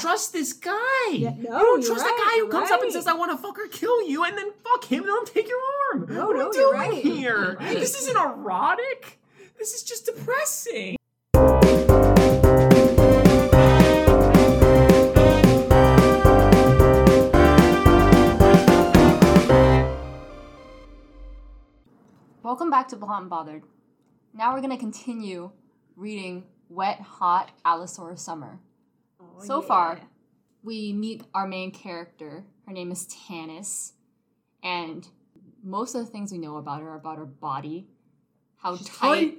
trust this guy. Yeah, no, you don't trust right, a guy who you're comes up and says, "I want to fuck or kill you," and then fuck him and then take your arm. No, what no, are we you're doing right. here? Right. This isn't erotic. This is just depressing. Welcome back to Plot and Bothered. Now we're gonna continue reading Wet Hot Allosaurus Summer. Oh, so yeah. far, we meet our main character. Her name is Tanis, and most of the things we know about her are about her body, how tight,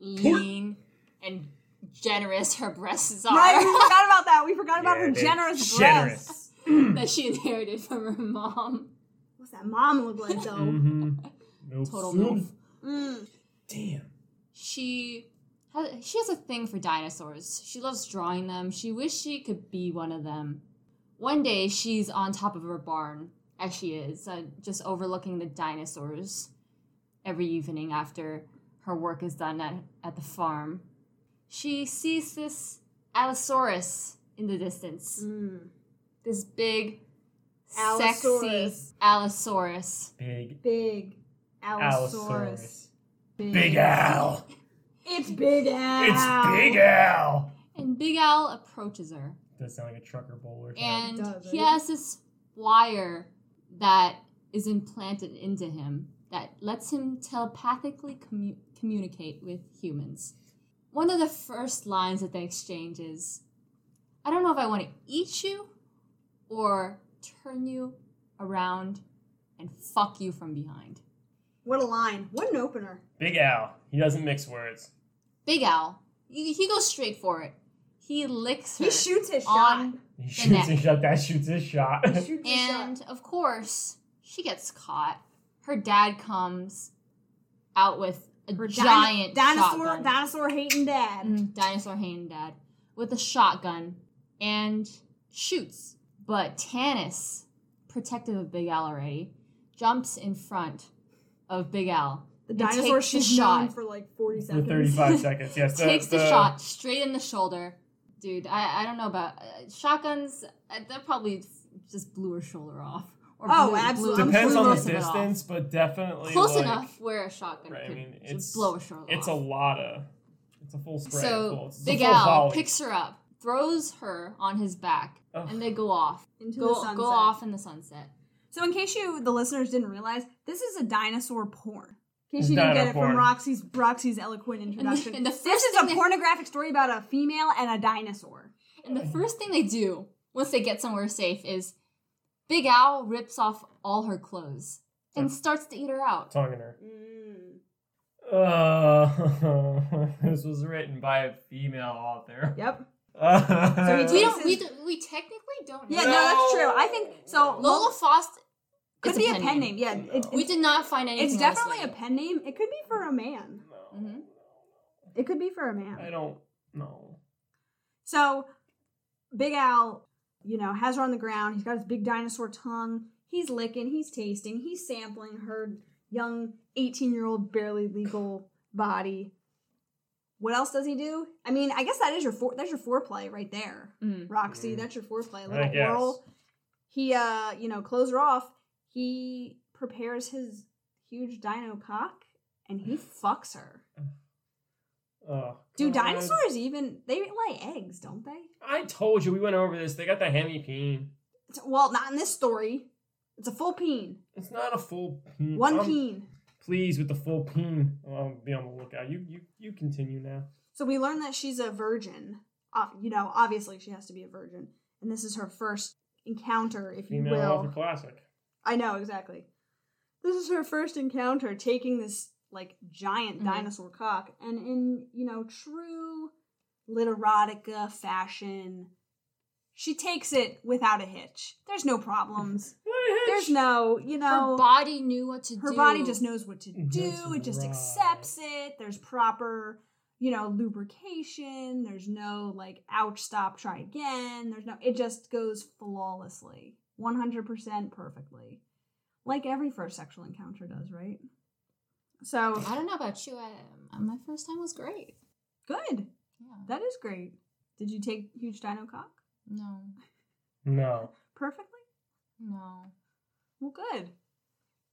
lean, and generous her breasts are Right, we forgot about that. We forgot about Yeah, her generous Generous. breasts. that she inherited from her mom. What's that mom look like though? Mm-hmm. No Total soup. milf. Mm. Damn. She has, she has a thing for dinosaurs. She loves drawing them. She wished she could be one of them. One day, she's on top of her barn, as she is, uh, just overlooking the dinosaurs every evening after her work is done at, at the farm. She sees this Allosaurus in the distance. Mm. This big, Allosaurus. sexy Allosaurus. Big Big Allosaurus. Allosaurus. Big Al. It's Big Al. It's Big Al. And Big Al approaches her. Does sound like a trucker bowler. and does, he right? has this wire that is implanted into him that lets him telepathically commu- communicate with humans. One of the first lines that they exchange is, "I don't know if I want to eat you, or turn you around and fuck you from behind." What a line. What an opener. Big Al. He doesn't mix words. Big Al, he, he goes straight for it. He licks her He shoots his shot. He shoots his shot. That shoots his shot. He shoots his And shot. of course, she gets caught. Her dad comes out with a Her dino- giant dinosaur, shotgun. dinosaur hating dad. Mm, dinosaur hating dad with a shotgun and shoots. But Tanis, protective of Big Al already, jumps in front of Big Al. The and dinosaur she's shot. for like 40 For seconds. 35 seconds. Yes. the- takes the, the- shot straight in the shoulder. Dude, I, I don't know about uh, shotguns. Uh, that probably just blew her shoulder off. Or Oh, blew- absolutely. blew- Depends blew on the most of it off. distance, but definitely Close like, enough where a shotgun Right, I could mean, just it's blow a shoulder It's a lot of. It's a full spray. so it's Big full Al volley. picks her up, throws her on his back, Ugh. and they go off. Into Go the sunset. go off in the sunset. So, in case you, the listeners, didn't realize, this is a dinosaur porn. In case you didn't get it porn. from Roxy's Roxy's eloquent introduction, and the this first is a thing they- pornographic story about a female and a dinosaur. And the first thing they do once they get somewhere safe is Big Al rips off all her clothes and starts to eat her out. tonguing her. Mm. Uh, this was written by a female author. Yep. Uh, he We don't. We, do, we technically don't. Know. Yeah, no, that's true. I think so. Lola Faust could is be a pen name. Yeah, No. it, We did not find anything. it's definitely a pen name. It could be for a man. No, Mhm. It could be for a man. I don't know. So, Big Al, you know, has her on the ground. He's got his big dinosaur tongue. He's licking. He's tasting. He's sampling her young eighteen-year-old barely legal body. What else does he do? I mean, I guess that is your for- that's your foreplay right there. Mm. Roxy, Mm. that's your foreplay. A I little guess. oral. He uh, you know, close her off. He prepares his huge dino cock and he fucks her. Oh, Do dinosaurs even they lay eggs, don't they? I told you we went over this. They got the hemi peen. well, not in this story. It's a full peen. It's not a full peen. One I'm peen. Pleased with the full peen. I'll be on the lookout. You you you continue now. So we learn that she's a virgin. Uh, you know, obviously she has to be a virgin. And this is her first encounter, if you Female will. author classic. I know exactly. This is her first encounter taking this like giant Mhm. dinosaur cock, and in you know true literotica fashion, she takes it without a hitch. There's no problems. There's no, you know, her body knew what to her do. body just knows what to do. That's It just right. accepts it. There's proper, you know, lubrication. There's no like ouch, stop, try again. There's no. It just goes flawlessly, 100% perfectly, like every first sexual encounter does, right? So I don't know about you. I, um, my first time was great. good. Yeah. That is great. Did you take huge dino cock? No. No. perfectly? No. Well, good.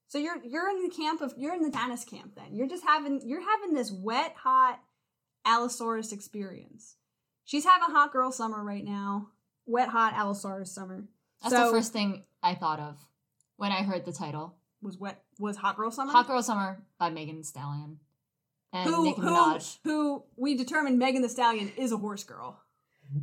So you're you're in the camp of you're in the Tanis camp then. You're just having you're having this wet hot Allosaurus experience. She's having hot girl summer right now. Wet hot Allosaurus summer. That's So- the first thing I thought of when I heard the title. Was wet was hot girl summer. Hot Girl Summer by Megan Stallion. And who Nicki who Minaj. who we determined Megan Thee Stallion is a horse girl.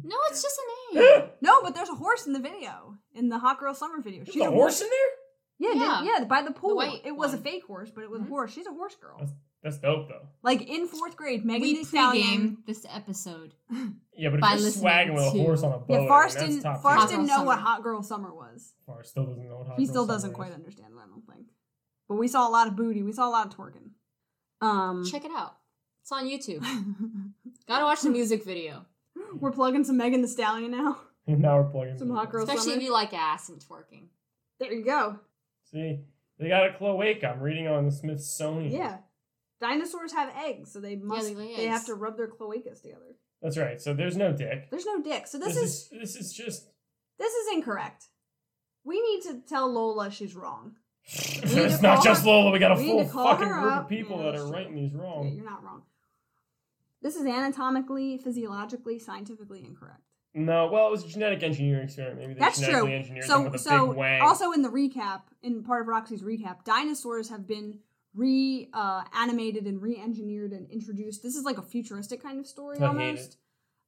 No, it's just a name. No, but there's a horse in the video in the hot girl summer video. There's She's a horse in there? Yeah, Yeah. yeah, yeah, by the pool. white it was a fake horse, but it was Mhm. a horse. She's a horse girl. That's, that's dope though. Like in fourth grade, Megan we Thee Stallion. pregame this episode. Yeah, but By if you're swagging with a to- horse on a boat, Yeah, I mean, Forrest didn't. top Forrest didn't Girl know what hot girl summer was. Forrest still doesn't know what hot He girl still doesn't is. quite understand it, I don't think. But we saw a lot of booty. We saw a lot of twerking. Um, Check it out. It's on YouTube. Gotta watch the music video. we're plugging some Megan Thee Stallion now. now we're plugging Some hot girl Especially summer. if you like ass and twerking. There you go. See, they got a cloaca. I'm reading on the Smithsonian. Yeah. Dinosaurs have eggs, so they must. they they have to rub their cloacas together. that's right. So there's no dick. There's no dick, so this, This, is, is this is just. this is incorrect. We need to tell Lola she's wrong. it's not just her- Lola. We got a we full fucking group up. of people Yeah, that are true. writing these Yeah, wrong. you're not wrong. This is anatomically, physiologically, scientifically incorrect. No, well, it was a genetic engineering experiment. Maybe they That's genetically true. engineered them with a so big wang. also in the recap, in part of Roxy's recap, dinosaurs have been re uh, animated and re-engineered and introduced. This is like a futuristic kind of story I hate almost.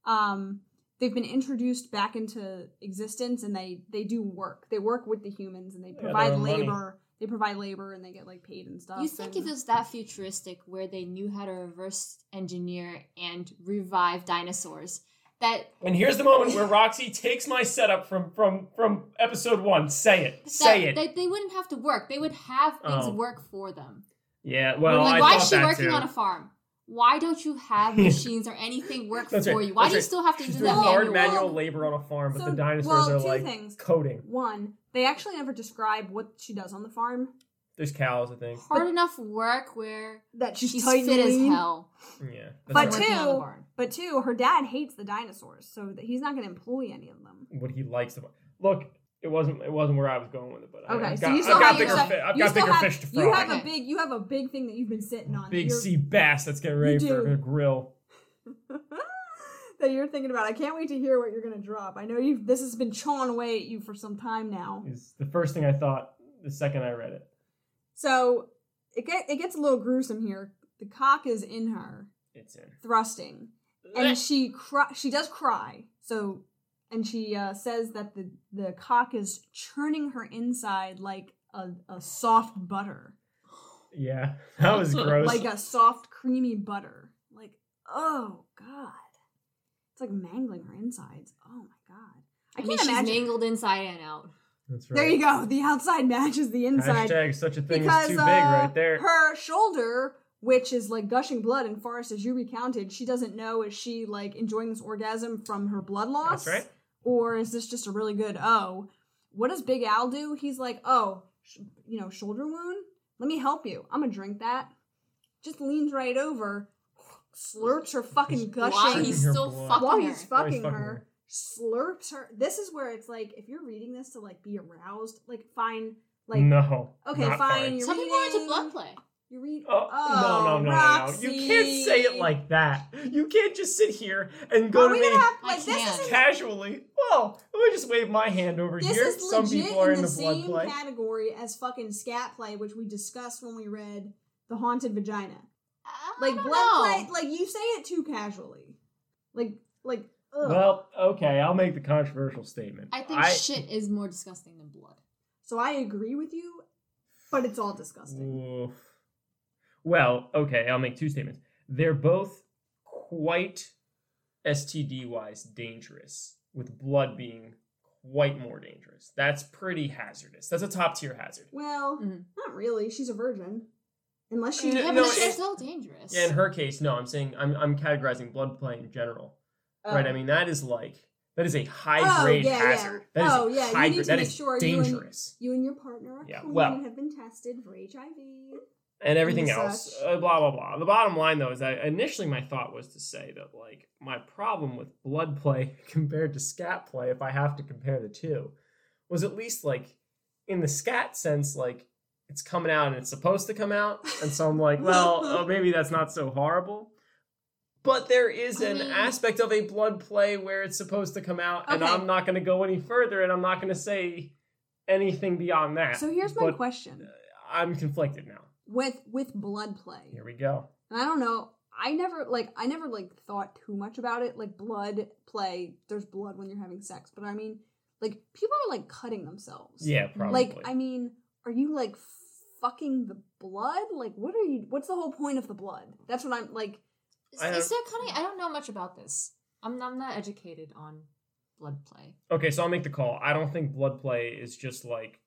Um, they've been introduced back into existence, and they they do work. They work with the humans, and they Yeah, provide they're money. labor. They provide labor, and they get like paid and stuff. You think and- if it was that futuristic where they knew how to reverse engineer and revive dinosaurs, that and here's the moment where Roxy takes my setup from from from episode one. Say it. Say that, it. that they wouldn't have to work. They would have things Oh. work for them. yeah. Well, like, I why is she that working too. on a farm? Why don't you have machines or anything work for right, you? Why that's do you right. still have to She's use doing that hard manual? manual labor on a farm, but So, the dinosaurs well, are like things. coding. One, they actually never describe what she does on the farm. There's cows, I think. Hard enough work where That she's, she's tight and fit as hell. Yeah. But That's right. two- barn. But two, her dad hates the dinosaurs, so that he's not going to employ any of them. what he likes to look. It wasn't. It wasn't where I was going with it, but I- Okay, I've so got, you still I've got have bigger. fi- I've got bigger have- fish to fry. You have a big, you have a big thing that you've been sitting on. big sea bass that's getting ready for a grill. that you're thinking about. I can't wait to hear what you're going to drop. I know you. This has been chawing away at you for some time now. Is the first thing I thought the second I read it. So it get, it gets a little gruesome here. The cock is in her, It's in. thrusting, and she cry, she does cry. So and she uh, says that the the cock is churning her inside like a, a soft butter, Yeah, that was gross. like a soft creamy butter. Like oh god, it's like mangling her insides. Oh my god, I I, can't mean, she's imagine. mangled inside and out. That's right. There you go. The outside matches the inside. Hashtag such a thing because is too uh, big right there. her shoulder, which is like gushing blood, and Forrest, as you recounted, she doesn't know is she like enjoying this orgasm from her blood loss, That's right. or is this just a really good oh? What does Big Al do? He's like, oh, sh- you know, shoulder wound. Let me help you. I'm gonna drink that. Just leans right over, slurps her fucking He's gushing While he's still blood. fucking while her. he's fucking, her, her. slurps her. This is where it's like, if you're reading this to like be aroused, like fine, like no. okay, not fine, you're Some people are into reading- blood play. You read. Oh, no, no, oh, no, no, no. You can't say it like that. You can't just sit here and go Are to me have like this? Is casually. Well, let me just wave my hand over this here. is Some legit people are in into the blood same play. category as fucking scat play, which we discussed when we read the haunted vagina. I Like don't blood know. play, like you say it too casually. Like, like. Ugh. Well, okay, I'll make the controversial statement. I think shit is more disgusting than blood. so I agree with you, but it's all disgusting. Oof. Well, okay, I'll make two statements. They're both quite STD wise dangerous, with blood being quite more dangerous. That's pretty hazardous. That's a top tier hazard. Well, Mhm. not really. She's a virgin, unless she. No, Yeah, no, but she's still dangerous. Yeah, in her case, no, I'm saying I'm I'm categorizing blood play in general. Right? I Oh. mean that is like that is a high grade yeah, yeah. hazard. That is Oh, a yeah, you high need grade to that make sure you and- You and your partner are Yeah, clean well- and have been tested for HIV. And everything else. Uh, blah blah blah. The bottom line though is that initially my thought was to say that like my problem with blood play compared to scat play, if I have to compare the two, was at least like in the scat sense, like it's coming out and it's supposed to come out, and so I'm like, well, uh, maybe that's not so horrible. But there is I an mean- aspect of a blood play where it's supposed to come out, and I'm not going to go any further, and I'm not going to say anything beyond that. So here's my But question I'm conflicted now. With with blood play. Here we go. And I don't know. I never like I never like thought too much about it. Like blood play, there's blood when you're having sex, but I mean, like people are like cutting themselves. Yeah, mm-hmm. probably. Like I mean, are you like fucking the blood? Like what are you? What's the whole point of the blood? That's what I'm like. Is, I is there kind of? I don't know much about this. I'm I'm not educated on blood play. okay, so I'll make the call. I don't think blood play is just like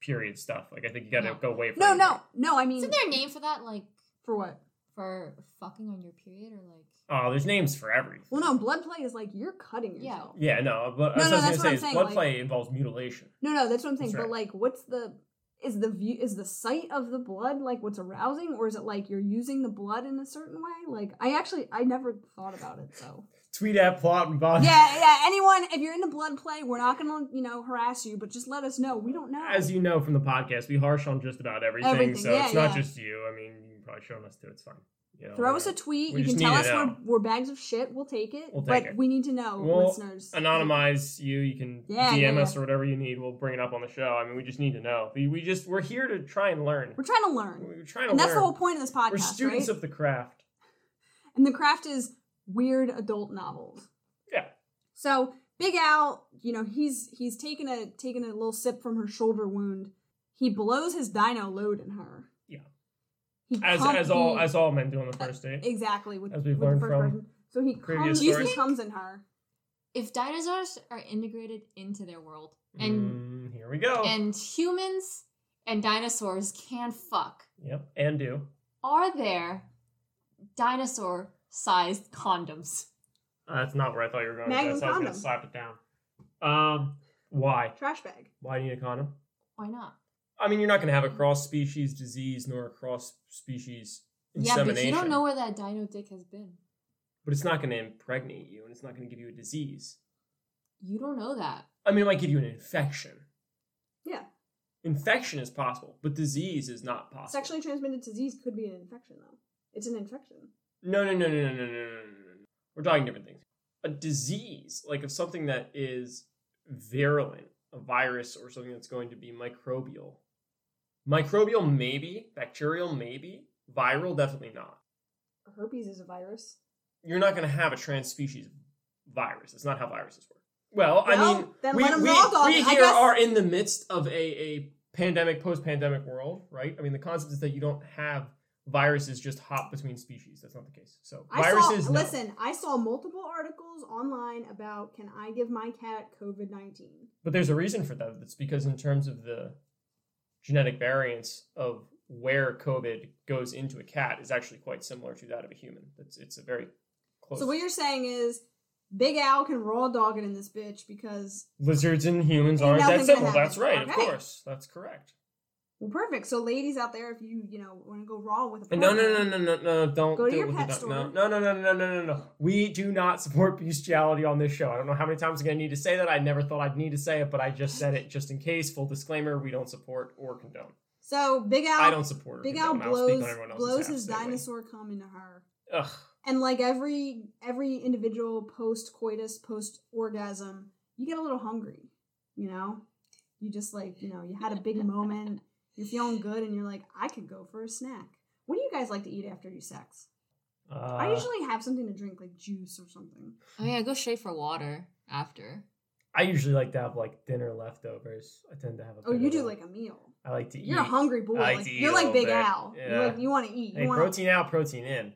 period stuff. Like I think you got to No. go away from. No, no, no. I mean, Isn't there a name for that? Like for what? for fucking on your period or like? Oh, there's names for everything. Well, no, blood play is like you're cutting yourself. Yeah, yeah no, but No, no, I that's was what gonna I'm saying, blood like- play involves mutilation. No, no, that's what I'm saying. That's But like, what's the is the view is the sight of the blood like what's arousing, or is it like you're using the blood in a certain way? Like, I actually I never thought about it. So Tweet at plot and bond. yeah, yeah. Anyone, if you're into blood play, we're not gonna you know harass you, but just let us know. We don't know. As you know from the podcast, we harsh on just about everything, Everything, so yeah, it's not yeah. just you. I mean, you can probably show us too. It's fine. You know, Throw us a tweet. You can tell us we're, we're bags of shit. We'll take it. We'll but it. we need to know, We'll listeners. anonymize you. You can Yeah, DM yeah, us or whatever you need. We'll bring it up on the show. I mean, we just need to know. We, we just we're here to try and learn. We're trying to learn, We're trying to and that's the whole point of this podcast, We're students right? of the craft. and the craft is weird adult novels. Yeah. So Big Al, you know, he's he's taking a taking a little sip from her shoulder wound. He blows his dino load in her. Yeah. He As cum- as all he- as all men do on the first date. exactly with, as we've with the learned first from person. So he previous comes, he comes in her. If dinosaurs are integrated into their world and Mm, here we go. and humans and dinosaurs can fuck, yep, and do. are there dinosaur sized condoms? Uh, that's not where I thought you were going. Magnum with that, so I was gonna condom. slap it down. Um, why? Trash bag. Why do you need a condom? Why not? I mean, you're not gonna have a cross species disease nor a cross species Yeah, but you don't know where that dino dick has been. But it's not gonna impregnate you, and it's not gonna give you a disease. You don't know that. I mean, it might give you an infection. Yeah. Infection is possible, but disease is not possible. Sexually transmitted disease could be an infection though. It's an infection. No, no, no, no, no, no, no, no. no. We're talking different things. A disease, like of something that is virulent, a virus or something that's going to be microbial. Microbial, maybe. Bacterial, maybe. Viral, definitely not. Herpes is a virus. You're not going to have a trans species virus. That's not how viruses work. Well, well I mean, we, we, we here guess... are in the midst of a, a pandemic, post pandemic world, right? I mean, the concept is that you don't have viruses just hop between species. That's not the case. So I viruses, saw no. listen, I saw multiple articles online about can I give my cat COVID nineteen? But there's a reason for that. It's because in terms of the genetic variance of where COVID goes into a cat is actually quite similar to that of a human. It's it's a very close. So what you're saying is Big Al can raw dog it in this bitch because Lizards and humans aren't that simple. That's right. Of course, that's correct. Well perfect. So ladies out there, if you, you know, want to go raw with a And no, no, no, no, no, no! Don't Go to do your with pet store. No, no, no, no, no, no, no, no! We do not support bestiality on this show. I don't know how many times I'm gonna need to say that. I never thought I'd need to say it, but I just said it just in case. Full disclaimer: we don't support or condone. So Big Al I don't support. Or Big Al condone. I'll speak on blows blows his dinosaur cum into her. Ugh. And like every every individual post coitus, post orgasm, you get a little hungry, you know? You just like, you know, you had a big moment, you're feeling good, and you're like, I could go for a snack. What do you guys like to eat after you sex? Uh, I usually have something to drink, like juice or something. I mean, I go straight for water after. I usually like to have like dinner leftovers. I tend to have a. Oh, you do a- like a meal. I like to eat. You're a hungry boy. I like Like, to eat you're like Big bit. Al. Yeah. You're like you want to eat. You Hey, wanna... protein out, protein in.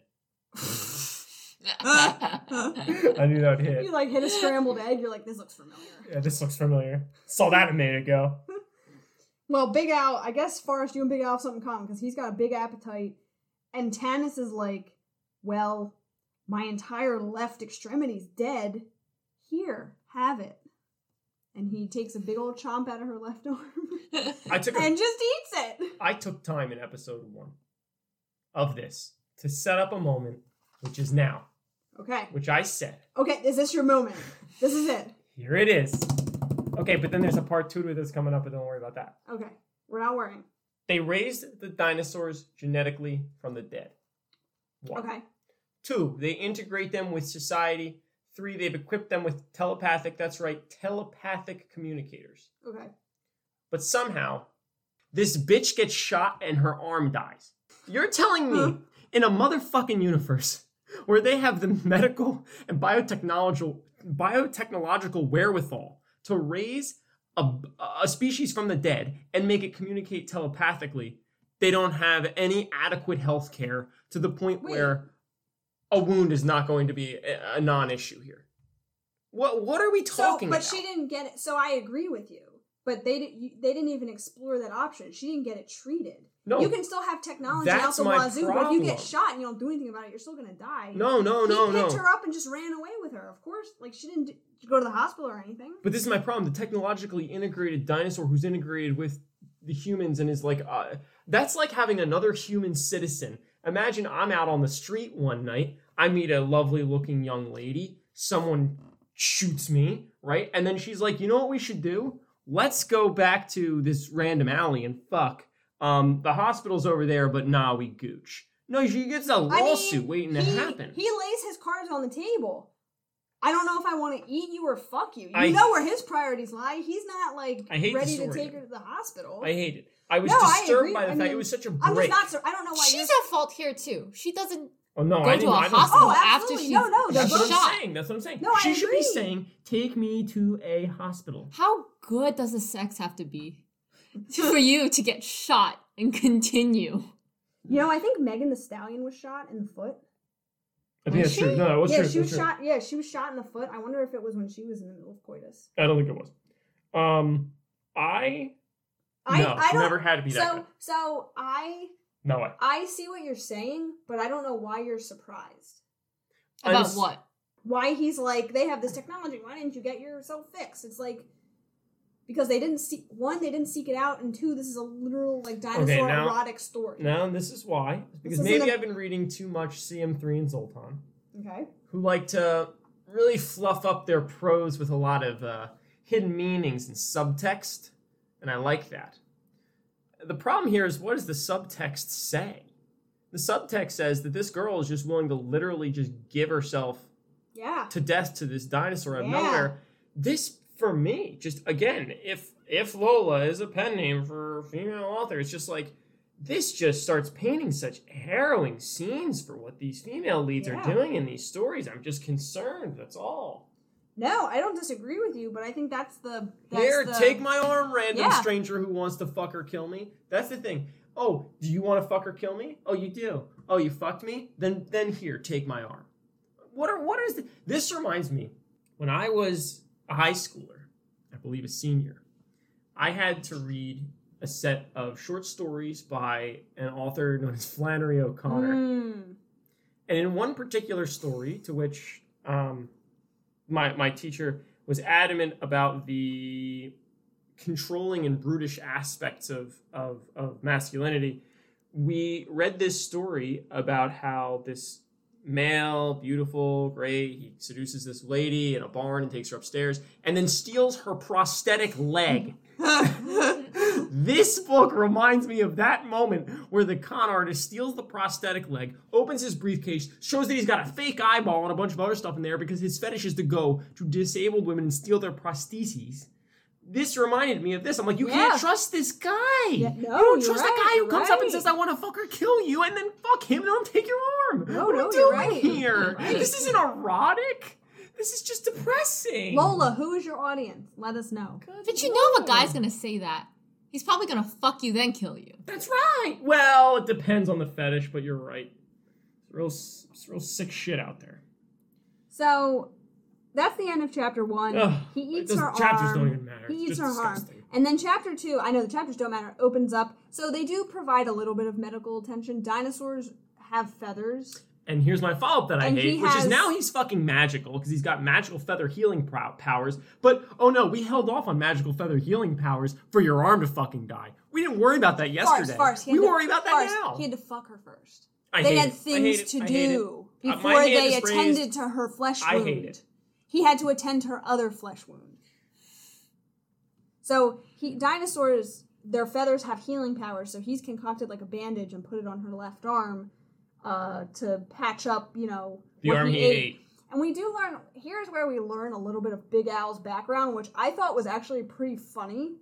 I I knew that would hit. You like hit a scrambled egg. You're like, this looks familiar. Yeah, this looks familiar. Saw that a minute ago. Well, Big Al, I guess Forrest, you and Big Al have something in common because he's got a big appetite, and Tanis is like, well, my entire left extremity's dead. Here, have it. And he takes a big old chomp out of her left arm I took a, and just eats it. I took time in episode one of this to set up a moment, which is now, Okay. which I said. Okay, is this your moment? This is it. Here it is. Okay, but then there's a part two to that's coming up, but don't worry about that. Okay. We're not worrying. They raised the dinosaurs genetically from the dead. One. Okay. Two, they integrate them with society. Three, they've equipped them with telepathic, that's right, telepathic communicators. Okay. But somehow, this bitch gets shot and her arm dies. You're telling me Huh? in a motherfucking universe where they have the medical and biotechnological biotechnological wherewithal to raise a, a species from the dead and make it communicate telepathically, they don't have any adequate health care to the point Wait. where a wound is not going to be a, a non-issue here. What what are we So, talking but about? she didn't get it. So I agree with you. But they didn't. They didn't even explore that option. She didn't get it treated. No, You can still have technology out the wazoo, but if you get shot and you don't do anything about it, you're still gonna die. no, no, no, he no. picked her up and just ran away with her. Of course, like she didn't go to the hospital or anything. But this is my problem. The technologically integrated dinosaur who's integrated with the humans and is like, uh, that's like having another human citizen. Imagine I'm out on the street one night. I meet a lovely looking young lady. Someone shoots me, right? And then she's like, you know what we should do? Let's go back to this random alley and fuck. Um, the hospital's over there, but nah, we gooch. No, she gets a I mean, lawsuit waiting to happen. He lays his cards on the table. I don't know if I want to eat you or fuck you. You I- know where his priorities lie. He's not like I hate ready to take her to the hospital. I hate it. I was No, disturbed agree. by the I fact mean, it was such a I'm break. just not. So, I don't know why She's at fault here too. She doesn't. Oh no, go I to didn't. a I didn't hospital Oh, after absolutely. she's No, no, they're That's what shot. I'm saying. That's what I'm saying. No, I she should be saying, "Take me to a hospital." How good does the sex have to be for you to get shot and continue? You know, I think Megan Thee Stallion was shot in the foot. I think Was that's true. she? No, that was yeah, true. she was That's true. shot. Yeah, she was shot in the foot. I wonder if it was when she was in the middle of coitus. I don't think it was. Um, I I, no, I don't. never had to be that so, good. so I, No way. I see what you're saying, but I don't know why you're surprised. I'm About s- what? Why he's like, they have this technology. Why didn't you get yourself fixed? It's like because they didn't seek one, they didn't seek it out, and two, this is a literal like dinosaur now- erotic story. Now this is why. Because isn't maybe I've been reading too much CM3 and Zoltan, Okay. who like to really fluff up their prose with a lot of uh, hidden meanings and subtext, and I like that. The problem here is what does the subtext say? The subtext says that this girl is just willing to literally just give herself Yeah. to death to this dinosaur out of Yeah. nowhere. This for me, just again, if if Lola is a pen name for a female author, it's just like this just starts painting such harrowing scenes for what these female leads Yeah. are doing in these stories. I'm just concerned. That's all. No, I don't disagree with you, but I think that's the that's Here, the, take my arm, random Yeah. stranger who wants to fuck or kill me. That's the thing. Oh, do you want to fuck or kill me? Oh, you do. Oh, you fucked me? Then then here, take my arm. What are what is the, this reminds me when I was a high schooler, I believe a senior, I had to read a set of short stories by an author known as Flannery O'Connor. Mm. And in one particular story, to which um, my my teacher was adamant about the controlling and brutish aspects of, of of masculinity, we read this story about how this male, beautiful, great, he seduces this lady in a barn and takes her upstairs, and then steals her prosthetic leg. this book reminds me of that moment where the con artist steals the prosthetic leg, opens his briefcase, shows that he's got a fake eyeball and a bunch of other stuff in there because his fetish is to go to disabled women and steal their prostheses. This reminded me of this. I'm like, you Yeah. can't trust this guy. Yeah, you no, don't trust right, that guy who comes up and says, "I want to fuck or kill you," and then fuck him and then take your arm. No, what no, are we you're doing right. here? You're right. This isn't erotic. This is just depressing. Lola, who is your audience? Let us know. But you know a guy's gonna say that, he's probably gonna fuck you then kill you. That's right. Well, it depends on the fetish, but you're right. It's real, it's real sick shit out there. So that's the end of chapter one. Ugh, he eats those her chapters arm. don't even matter. He eats just her arm. And then chapter two, I know the chapters don't matter, opens up. So they do provide a little bit of medical attention. Dinosaurs have feathers. And here's my follow up that I And hate, which is now he's fucking magical because he's got magical feather healing prow- powers. But oh no, we held off on magical feather healing powers for your arm to fucking die. We didn't worry about that yesterday. Farce, farce. We to- worry about that farce. now. He had to fuck her first. I they had it. Things to do Uh, before hand they is raised. attended to her flesh wound. I hate it. He had to attend to her other flesh wound. So he dinosaurs, their feathers have healing powers. So he's concocted like a bandage and put it on her left arm uh, to patch up, you know, The arm he ate. ate. And we do learn. Here's where we learn a little bit of Big Al's background, which I thought was actually pretty funny.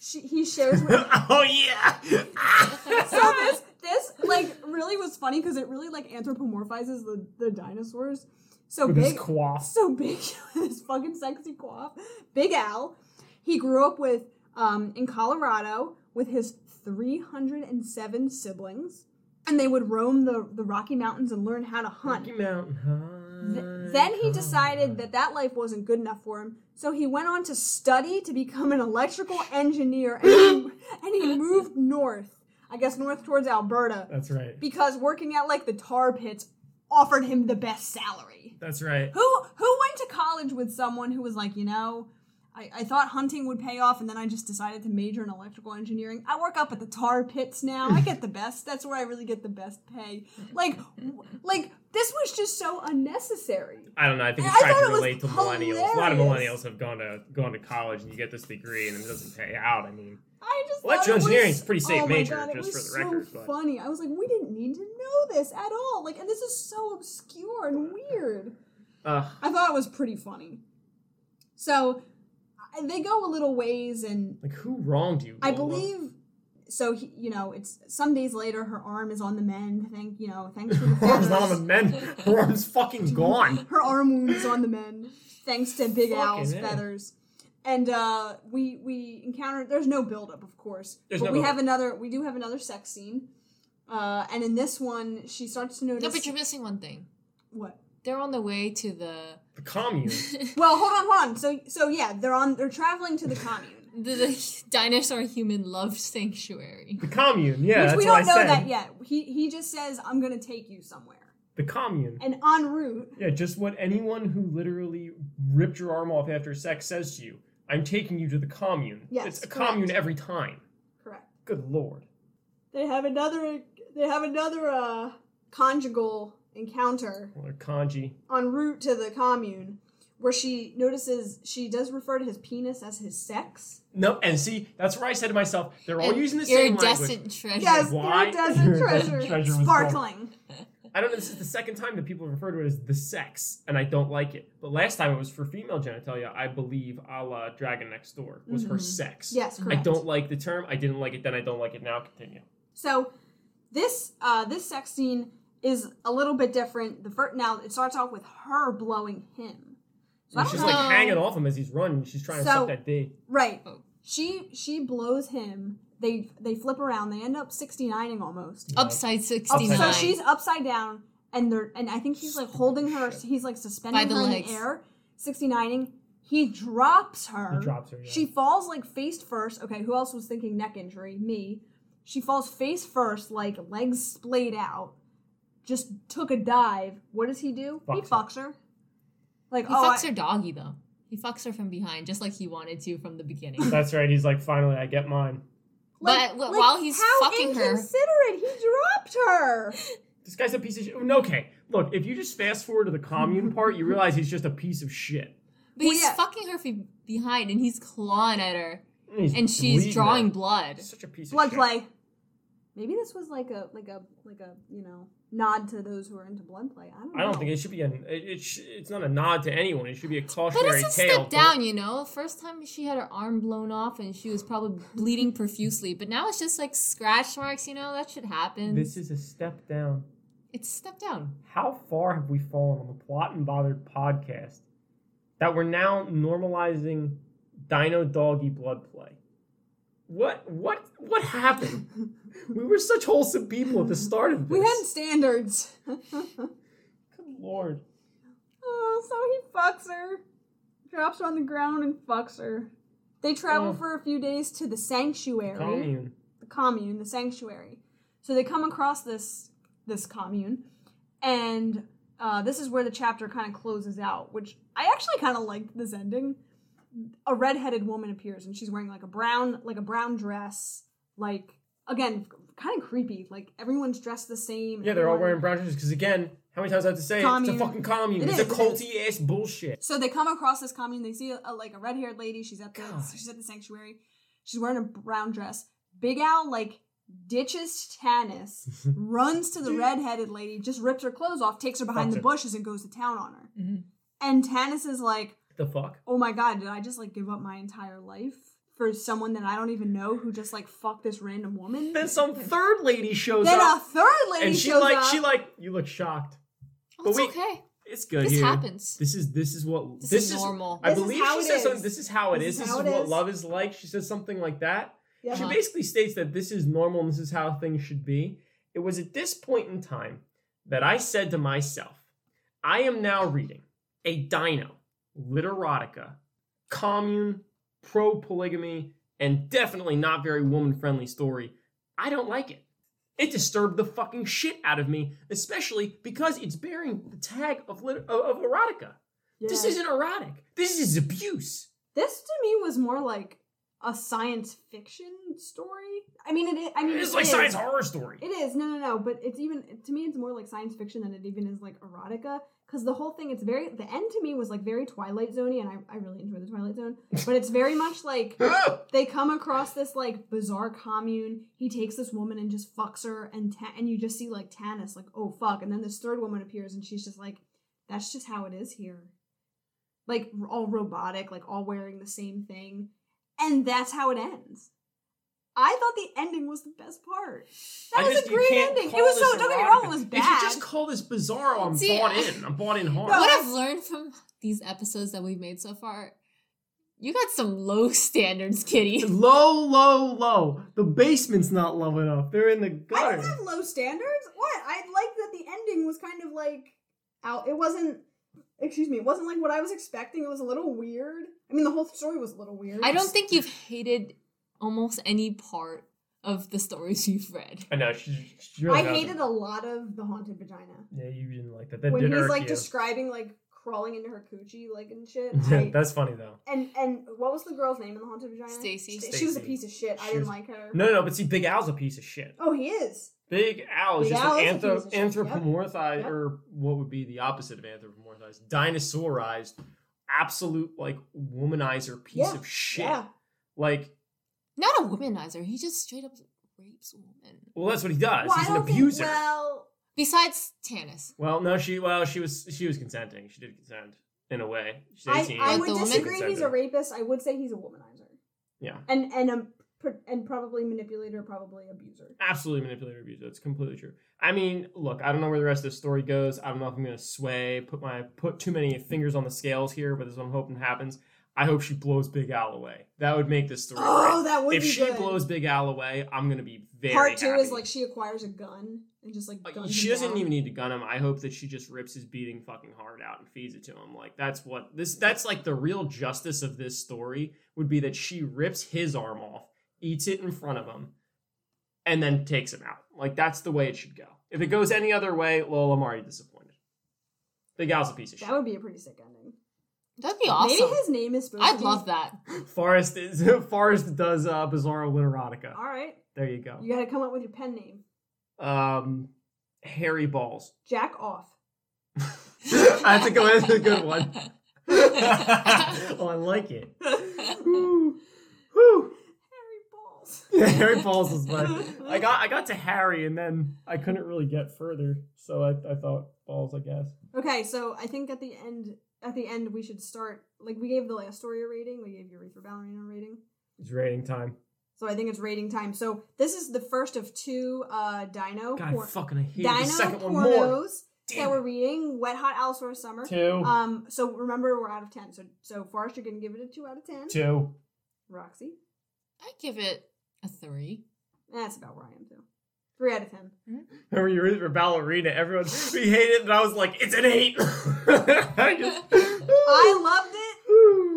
She, he shares with oh yeah. so this this like really was funny because it really like anthropomorphizes the the dinosaurs. So With big, quaff. so big, this fucking sexy quaff. Big Al, he grew up with um in Colorado with his 307 siblings, and they would roam the the Rocky Mountains and learn how to hunt. Rocky Mountain Th- then he oh, decided that that life wasn't good enough for him, so he went on to study to become an electrical engineer, and he, and he moved north. I guess north towards Alberta That's right. because working at like the tar pits offered him the best salary. That's right. Who who went to college with someone who was like, you know, I, I thought hunting would pay off, and then I just decided to major in electrical engineering. I work up at the tar pits now. I get the best. That's where I really get the best pay. Like, like this was just so unnecessary. I don't know. I think it's trying to it relate to millennials. A lot of millennials have gone to gone to college and you get this degree and it doesn't pay out. I mean, I just Electrical thought it was- engineering is a pretty safe oh major, God, it just was for the record, So but- funny. I was like, we didn't need to know this at all. Like, and this is so obscure and weird. uh, I thought it was pretty funny. So they go a little ways, and like who wronged you? I believe. So he, you know, it's some days later. Her arm is on the mend. Thank you know, thanks for the her arm's not on the feathers. men. Her arm's fucking gone. Her arm wound is on the mend, thanks to Big Fucking Al's A. feathers. And uh, we we encounter. There's no buildup, of course, There's but no we buildup. have another. We do have another sex scene. Uh, and in this one, she starts to notice No, but you're missing one thing. what. They're on the way to the The commune. Well, hold on, hold on. So, so yeah, they're on. They're traveling to the commune. the, the dinosaur human love sanctuary. The commune. Yeah, Which that's we don't I know said. that yet. He he just says, "I'm gonna take you somewhere," The commune. and en route, Yeah, just what anyone who literally ripped your arm off after sex says to you. I'm taking you to the commune. Yes, it's a correct. commune every time. correct. Good lord. They have another. They have another uh, conjugal encounter Or kanji. en route to the commune, where she notices she does refer to his penis as his sex. No, and see, that's where I said to myself, they're all using the same language. Iridescent treasure. Yes, Why? iridescent Iridescent treasure, treasure sparkling. I don't know, this is the second time that people refer to it as the sex, and I don't like it. But last time it was for female genitalia, I believe a la Dragon Next Door, was her Mhm. sex. Yes, correct. I don't like the term, I didn't like it then, I don't like it now. Continue. So this uh, this sex scene is a little bit different. The first now it starts off with her blowing him. So I don't she's know. like hanging off him as he's running, she's trying to So- suck that D. right. Oh. She she blows him. They they flip around. They end up 69ing almost. Upside Up- 69. so she's upside down, and they're and I think he's like holding her. He's like suspending By the her in the air, 69ing. He drops her. He drops her, yeah. She falls like face first. Okay, who else was thinking neck injury? Me. She falls face first, like legs splayed out. Just took a dive. What does he do? he Fucks her. her. Like He oh, fucks I- her doggy though. He fucks her from behind, just like he wanted to from the beginning. That's right, he's like, finally, I get mine. like- But like, while he's how fucking her- inconsiderate! He dropped her. This guy's a piece of shit. Okay, look, if you just fast forward to the commune part, you realize he's just a piece of shit. But Well, he's yeah. fucking her from behind, and he's clawing at her, He's and she's drawing out. blood. He's such a piece Blood of shit. play. Maybe this was like a like a like a you know nod to those who are into blood play. I don't know. I don't think it should be a. It, it sh- it's not a nod to anyone. It should be a But cautionary it's a tale. step down, you know. First time she had her arm blown off, and she was probably bleeding profusely. But now it's just like scratch marks, you know. That should happen. This is a step down. it's a step down. How far have we fallen on the Plot and Bothered podcast that we're now normalizing Dino Doggy blood play? What what what happened? we were such wholesome people at the start of this. we had standards. Good lord. Oh, so he fucks her, drops her on the ground and fucks her. They travel Oh. for a few days to the sanctuary, Commune. the commune, the sanctuary. So they come across this this commune, and uh, this is where the chapter kind of closes out. Which I actually kind of liked this ending. A redheaded woman appears, and she's wearing like a brown like a brown dress, like again kind of creepy. Like everyone's dressed the same. Yeah, they're all wearing brown dresses because again, how many times I have to say it? it's a fucking commune. It it's is, a it culty ass bullshit. So they come across this commune. They see a, a- like a red haired lady. She's at the God. she's at the sanctuary. She's wearing a brown dress. Big Al like ditches Tanis, runs to the red headed lady, just rips her clothes off, takes her behind the her. bushes, and goes to town on her. Mhm. And Tanis is like, the fuck? "Oh my god, did I just like give up my entire life for someone that I don't even know who just like fucked this random woman?" Then some third lady shows up. Then a third lady and she shows like up. she like you look shocked. Oh, But it's we- okay. It's good This here. happens. This is this is what This, this, is normal. I This believe she it says is. something. This is how it This is. is This how is it what is. love is like. She says something like that. Yeah. She basically states that this is normal and this is how things should be. It was at this point in time that I said to myself, I am now reading a dino, literotica, commune, pro polygamy, and definitely not very woman friendly story. I don't like it. It disturbed the fucking shit out of me, especially because it's bearing the tag of, lit- of, of erotica. This isn't erotic. This is abuse. This to me was more like a science fiction story. I mean, it. I mean, It's it like is. science horror story. It is no, no, no. But it's even to me, it's more like science fiction than it even is like erotica. Because the whole thing, it's very. The end to me was like very Twilight Zoney, and I, I really enjoy the Twilight Zone. But it's very much like ah! they come across this like bizarre commune. He takes this woman and just fucks her, and ta- and you just see like Tanis like, oh fuck, and then this third woman appears, and she's just like, that's just how it is here. Like all robotic, like all wearing the same thing, and that's how it ends. I thought the ending was the best part. That I was just- a great ending. It was so. Don't get me wrong, it erotica. was If bad. you just call this bizarre, I'm See, bought in. I'm bought in hard. No, what I- I've learned from these episodes that we've made so far, you got some low standards, Kitty. Low, low, low. The basement's not low enough. They're in the I gutter. don't have low standards. What? I like that the ending was kind of like out. It wasn't. Excuse me. It wasn't like what I was expecting. It was a little weird. I mean, the whole story was a little weird. I don't think you've hated almost any part of the stories you've read. I know. She, she really I doesn't. hated a lot of the haunted vagina Yeah, you didn't like that. That when he's like you. describing like crawling into her coochie like and shit. Yeah, I, That's funny though. And and what was the girl's name in the haunted vagina? Stacy. She was a piece of shit. I didn't was- like her. No, no, no. But see, Big Al's a piece of shit. Oh, he is. Big Al is Big just Al an is a anthro- piece of shit, anthropomorphized, Yep. or what would be the opposite of anthropomorphized? Dinosaurized, absolute like womanizer piece Yeah, of shit. Yeah. Like, Not a womanizer. He just straight up rapes women. well, that's what he does. Well, I He's an don't think- abuser. well, Besides Tanis. Well, no, she well, she was she was consenting. She did consent in a way. She's I, eighteen. I Like would disagree. He's a rapist. I would say he's a womanizer. Yeah, and and a and probably manipulator, probably abuser. absolutely manipulator abuse. That's completely true. I mean, look, I don't know where the rest of the story goes. I don't know if I'm gonna sway, put my put too many fingers on the scales here, but this is what I'm hoping happens. I hope she blows Big Al away. That would make this story. Oh, great. that would if be she good. blows Big Al away, I'm gonna be very Part two happy. is like she acquires a gun and just like Uh, guns she him doesn't down. even need to gun him. I hope that she just rips his beating fucking heart out and feeds it to him. Like that's what this that's like the real justice of this story would be that she rips his arm off, eats it in front of him, and then takes him out. Like that's the way it should go. If it goes any other way, lol, I'm already disappointed. The gal's a piece of shit. That would be a pretty sick ending. That'd be awesome. Maybe his name is supposed I'd be. love that. Forrest is Forrest does uh, Bizarro Literotica. All right, There you go. you got to come up with your pen name. Um, Harry Balls. Jack off. I that's a good. That's a good one. oh, I like it. Woo. Woo. Harry balls. Yeah, Harry Balls was fun. I got I got to Harry and then I couldn't really get further, so I, I thought balls, I guess. Okay, so I think at the end, at the end, we should start. Like we gave the last story a rating. We gave Urethra Ballerina a rating. It's rating time. So I think it's rating time. So this is the first of two uh Dino God, por- fucking I hated Dino the second one more. pornos that we're reading. Wet Hot Allosaurus Summer. Two. Um. So remember, we're out of ten. So so Forrest, you're gonna give it a two out of ten. Two. Roxy, I give it a three. that's about where I am too. Three out of ten. Remember you read for ballerina, everyone we hated it and I was like, it's an eight. I just I loved it,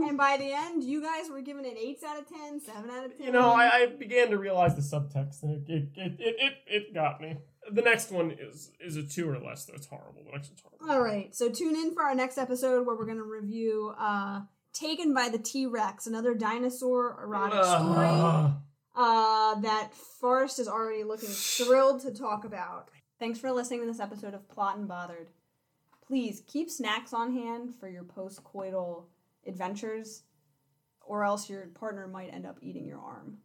and by the end, you guys were giving it 8s out of 10, 7 out of 10. You know, I, I began to realize the subtext, and it, it, it, it, it got me. The next one is is a two or less, though. It's horrible. The next one's horrible. All right. So tune in for our next episode where we're going to review uh, Taken by the T Rex, another dinosaur erotic uh. story uh, that Forrest is already looking thrilled to talk about. Thanks for listening to this episode of Plot and Bothered. Please keep snacks on hand for your post coital adventures, or else your partner might end up eating your arm.